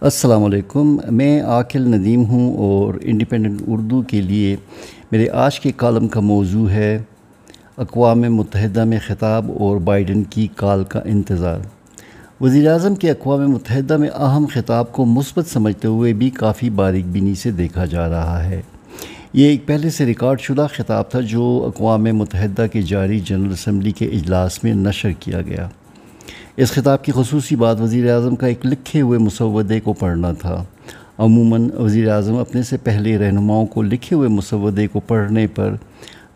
السلام علیکم، میں عاقل ندیم ہوں اور انڈیپینڈنٹ اردو کے لیے میرے آج کے کالم کا موضوع ہے اقوام متحدہ میں خطاب اور بائیڈن کی کال کا انتظار۔ وزیر اعظم کے اقوام متحدہ میں اہم خطاب کو مثبت سمجھتے ہوئے بھی کافی باریک بینی سے دیکھا جا رہا ہے۔ یہ ایک پہلے سے ریکارڈ شدہ خطاب تھا جو اقوام متحدہ کے جاری جنرل اسمبلی کے اجلاس میں نشر کیا گیا۔ اس خطاب کی خصوصی بات وزیر اعظم کا ایک لکھے ہوئے مسودے کو پڑھنا تھا۔ عموماً وزیر اعظم اپنے سے پہلے رہنماؤں کو لکھے ہوئے مسودے کو پڑھنے پر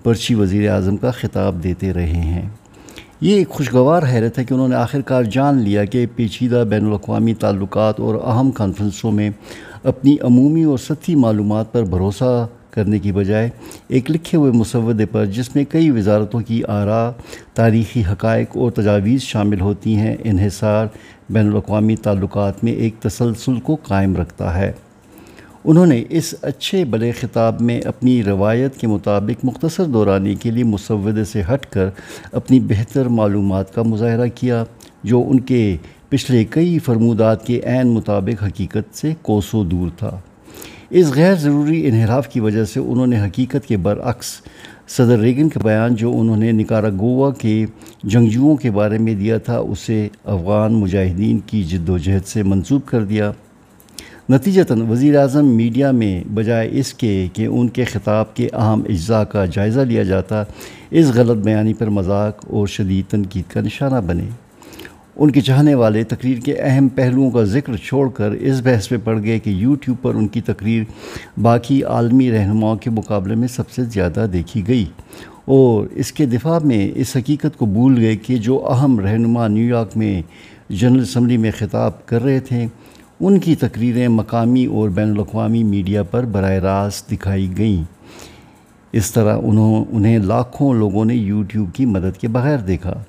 پرچی وزیر اعظم کا خطاب دیتے رہے ہیں۔ یہ ایک خوشگوار حیرت ہے کہ انہوں نے آخر کار جان لیا کہ پیچیدہ بین الاقوامی تعلقات اور اہم کانفرنسوں میں اپنی عمومی اور سطحی معلومات پر بھروسہ کرنے کی بجائے ایک لکھے ہوئے مسودے پر، جس میں کئی وزارتوں کی آراء تاریخی حقائق اور تجاویز شامل ہوتی ہیں انحصار بین الاقوامی تعلقات میں ایک تسلسل کو قائم رکھتا ہے۔ انہوں نے اس اچھے بلے خطاب میں اپنی روایت کے مطابق مختصر دورانی کے لیے مسودے سے ہٹ کر اپنی بہتر معلومات کا مظاہرہ کیا، جو ان کے پچھلے کئی فرمودات کے عین مطابق حقیقت سے کوسوں دور تھا۔ اس غیر ضروری انحراف کی وجہ سے انہوں نے حقیقت کے برعکس صدر ریگن کا بیان جو انہوں نے نکارا گوا کے جنگجوؤں کے بارے میں دیا تھا، اسے افغان مجاہدین کی جد و جہد سے منسوب کر دیا۔ نتیجتاً وزیر اعظم میڈیا میں بجائے اس کے کہ ان کے خطاب کے اہم اجزاء کا جائزہ لیا جاتا، اس غلط بیانی پر مذاق اور شدید تنقید کا نشانہ بنے۔ ان کے چاہنے والے تقریر کے اہم پہلوؤں کا ذکر چھوڑ کر اس بحث پہ پڑ گئے کہ یوٹیوب پر ان کی تقریر باقی عالمی رہنماؤں کے مقابلے میں سب سے زیادہ دیکھی گئی۔ اور اس کے دفاع میں اس حقیقت کو بھول گئے کہ جو اہم رہنما نیو یارک میں جنرل اسمبلی میں خطاب کر رہے تھے، ان کی تقریریں مقامی اور بین الاقوامی میڈیا پر براہ راست دکھائی گئیں۔ اس طرح انہوں انہیں لاکھوں لوگوں نے یوٹیوب کی مدد کے بغیر دیکھا۔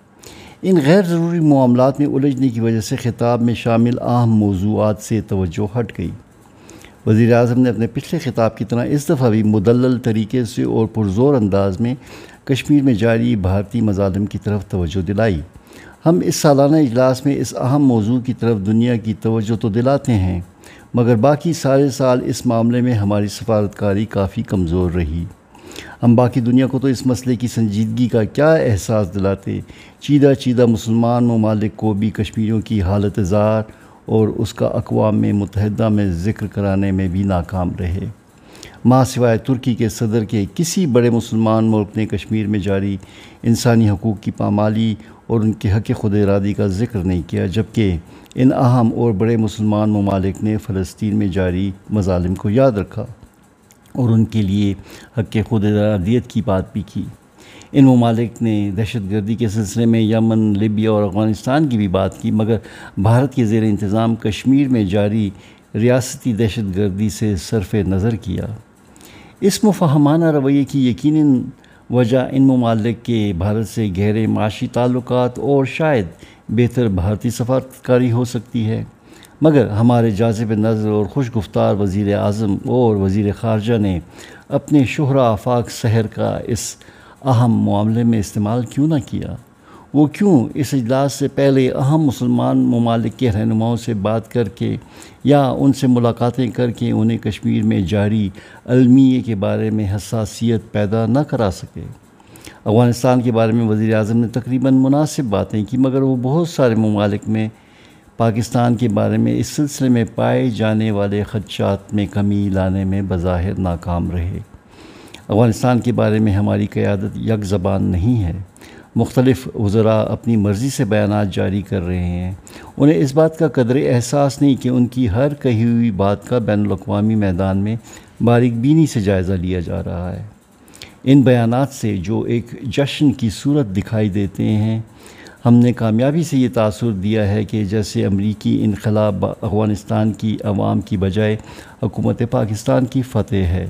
ان غیر ضروری معاملات میں الجھنے کی وجہ سے خطاب میں شامل اہم موضوعات سے توجہ ہٹ گئی۔ وزیر اعظم نے اپنے پچھلے خطاب کی طرح اس دفعہ بھی مدلل طریقے سے اور پرزور انداز میں کشمیر میں جاری بھارتی مظالم کی طرف توجہ دلائی۔ ہم اس سالانہ اجلاس میں اس اہم موضوع کی طرف دنیا کی توجہ تو دلاتے ہیں، مگر باقی سارے سال اس معاملے میں ہماری سفارتکاری کافی کمزور رہی۔ ہم باقی دنیا کو تو اس مسئلے کی سنجیدگی کا کیا احساس دلاتے؟ چیدہ چیدہ مسلمان ممالک کو بھی کشمیریوں کی حالت زار اور اس کا اقوام میں متحدہ میں ذکر کرانے میں بھی ناکام رہے۔ ماں سوائے ترکی کے صدر کے کسی بڑے مسلمان ملک نے کشمیر میں جاری انسانی حقوق کی پامالی اور ان کے حق خود ارادی کا ذکر نہیں کیا، جبکہ ان اہم اور بڑے مسلمان ممالک نے فلسطین میں جاری مظالم کو یاد رکھا۔ اور ان کے لیے حق خود ارادیت کی بات بھی کی۔ ان ممالک نے دہشت گردی کے سلسلے میں یمن، لیبیا اور افغانستان کی بھی بات کی، مگر بھارت کے زیر انتظام کشمیر میں جاری ریاستی دہشت گردی سے صرف نظر کیا۔ اس مفہمانہ رویے کی یقیناً وجہ ان ممالک کے بھارت سے گہرے معاشی تعلقات اور شاید بہتر بھارتی سفارتکاری ہو سکتی ہے۔ مگر ہمارے جازب نظر اور خوش گفتار وزیر اعظم اور وزیر خارجہ نے اپنے شہرہ آفاق سحر کا اس اہم معاملے میں استعمال کیوں نہ کیا؟ وہ کیوں اس اجلاس سے پہلے اہم مسلمان ممالک کے رہنماؤں سے بات کر کے یا ان سے ملاقاتیں کر کے انہیں کشمیر میں جاری المیے کے بارے میں حساسیت پیدا نہ کرا سکے؟ افغانستان کے بارے میں وزیر اعظم نے تقریباً مناسب باتیں کی، مگر وہ بہت سارے ممالک میں پاکستان کے بارے میں اس سلسلے میں پائے جانے والے خدشات میں کمی لانے میں بظاہر ناکام رہے۔ افغانستان کے بارے میں ہماری قیادت یک زبان نہیں ہے۔ مختلف وزراء اپنی مرضی سے بیانات جاری کر رہے ہیں۔ انہیں اس بات کا قدر احساس نہیں کہ ان کی ہر کہی ہوئی بات کا بین الاقوامی میدان میں باریک بینی سے جائزہ لیا جا رہا ہے۔ ان بیانات سے جو ایک جشن کی صورت دکھائی دیتے ہیں ہم نے کامیابی سے یہ تاثر دیا ہے کہ جیسے امریکی انقلاب افغانستان کی عوام کی بجائے حکومت پاکستان کی فتح ہے۔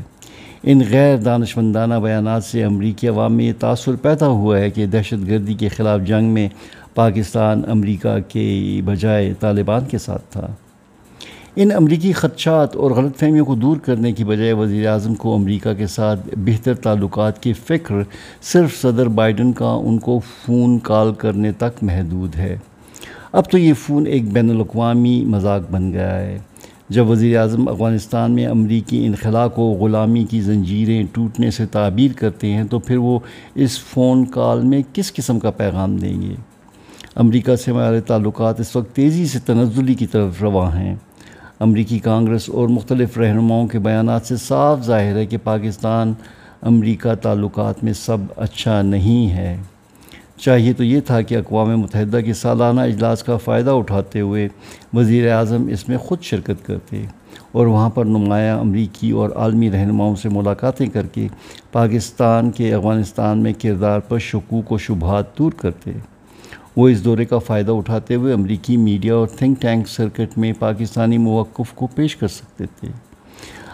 ان غیر دانشمندانہ بیانات سے امریکی عوام میں یہ تاثر پیدا ہوا ہے کہ دہشت گردی کے خلاف جنگ میں پاکستان امریکہ کے بجائے طالبان کے ساتھ تھا۔ ان امریکی خدشات اور غلط فہمیوں کو دور کرنے کی بجائے وزیر اعظم کو امریکہ کے ساتھ بہتر تعلقات کی فکر صرف صدر بائیڈن کا، ان کو فون کال کرنے تک محدود ہے۔ اب تو یہ فون ایک بین الاقوامی مذاق بن گیا ہے۔ جب وزیر اعظم افغانستان میں امریکی انخلاء کو غلامی کی زنجیریں ٹوٹنے سے تعبیر کرتے ہیں، تو پھر وہ اس فون کال میں کس قسم کا پیغام دیں گے؟ امریکہ سے ہمارے تعلقات اس وقت تیزی سے تنزلی کی طرف رواں ہیں۔ امریکی کانگریس اور مختلف رہنماؤں کے بیانات سے صاف ظاہر ہے کہ پاکستان امریکہ تعلقات میں سب اچھا نہیں ہے۔ چاہیے تو یہ تھا کہ اقوام متحدہ کے سالانہ اجلاس کا فائدہ اٹھاتے ہوئے وزیر اعظم اس میں خود شرکت کرتے اور وہاں پر نمایاں امریکی اور عالمی رہنماؤں سے ملاقاتیں کر کے پاکستان کے افغانستان میں کردار پر شکوک و شبہات دور کرتے۔ وہ اس دورے کا فائدہ اٹھاتے ہوئے امریکی میڈیا اور تھنک ٹینک سرکٹ میں پاکستانی موقف کو پیش کر سکتے تھے۔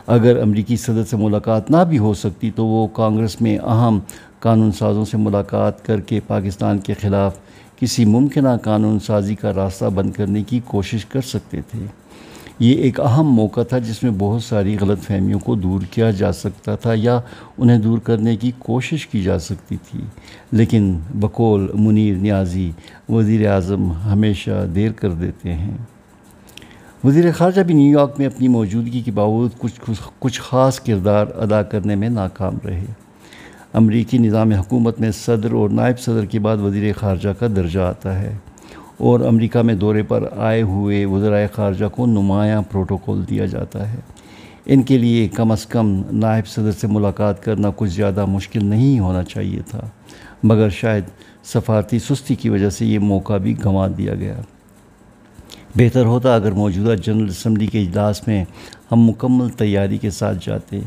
اگر امریکی صدر سے ملاقات نہ بھی ہو سکتی تو وہ کانگریس میں اہم قانون سازوں سے ملاقات کر کے پاکستان کے خلاف کسی ممکنہ قانون سازی کا راستہ بند کرنے کی کوشش کر سکتے تھے۔ یہ ایک اہم موقع تھا جس میں بہت ساری غلط فہمیوں کو دور کیا جا سکتا تھا یا انہیں دور کرنے کی کوشش کی جا سکتی تھی۔ لیکن بقول منیر نیازی وزیر اعظم ہمیشہ دیر کر دیتے ہیں۔ وزیر خارجہ بھی نیو یارک میں اپنی موجودگی کے باوجود کچھ کچھ خاص کردار ادا کرنے میں ناکام رہے۔ امریکی نظام حکومت میں صدر اور نائب صدر کے بعد وزیر خارجہ کا درجہ آتا ہے۔ اور امریکہ میں دورے پر آئے ہوئے وزرائے خارجہ کو نمایاں پروٹوکول دیا جاتا ہے۔ ان کے لیے کم از کم نائب صدر سے ملاقات کرنا کچھ زیادہ مشکل نہیں ہونا چاہیے تھا، مگر شاید سفارتی سستی کی وجہ سے یہ موقع بھی گنوا دیا گیا۔ بہتر ہوتا اگر موجودہ جنرل اسمبلی کے اجلاس میں ہم مکمل تیاری کے ساتھ جاتے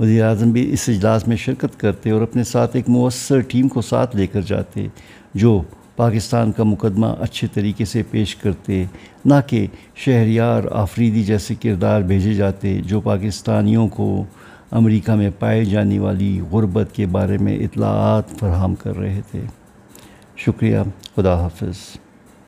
وزیر اعظم بھی اس اجلاس میں شرکت کرتے اور اپنے ساتھ ایک مؤثر ٹیم کو ساتھ لے کر جاتے، جو پاکستان کا مقدمہ اچھے طریقے سے پیش کرتے، نہ کہ شہریار آفریدی جیسے کردار بھیجے جاتے جو پاکستانیوں کو امریکہ میں پائے جانے والی غربت کے بارے میں اطلاعات فراہم کر رہے تھے۔ شکریہ، خدا حافظ۔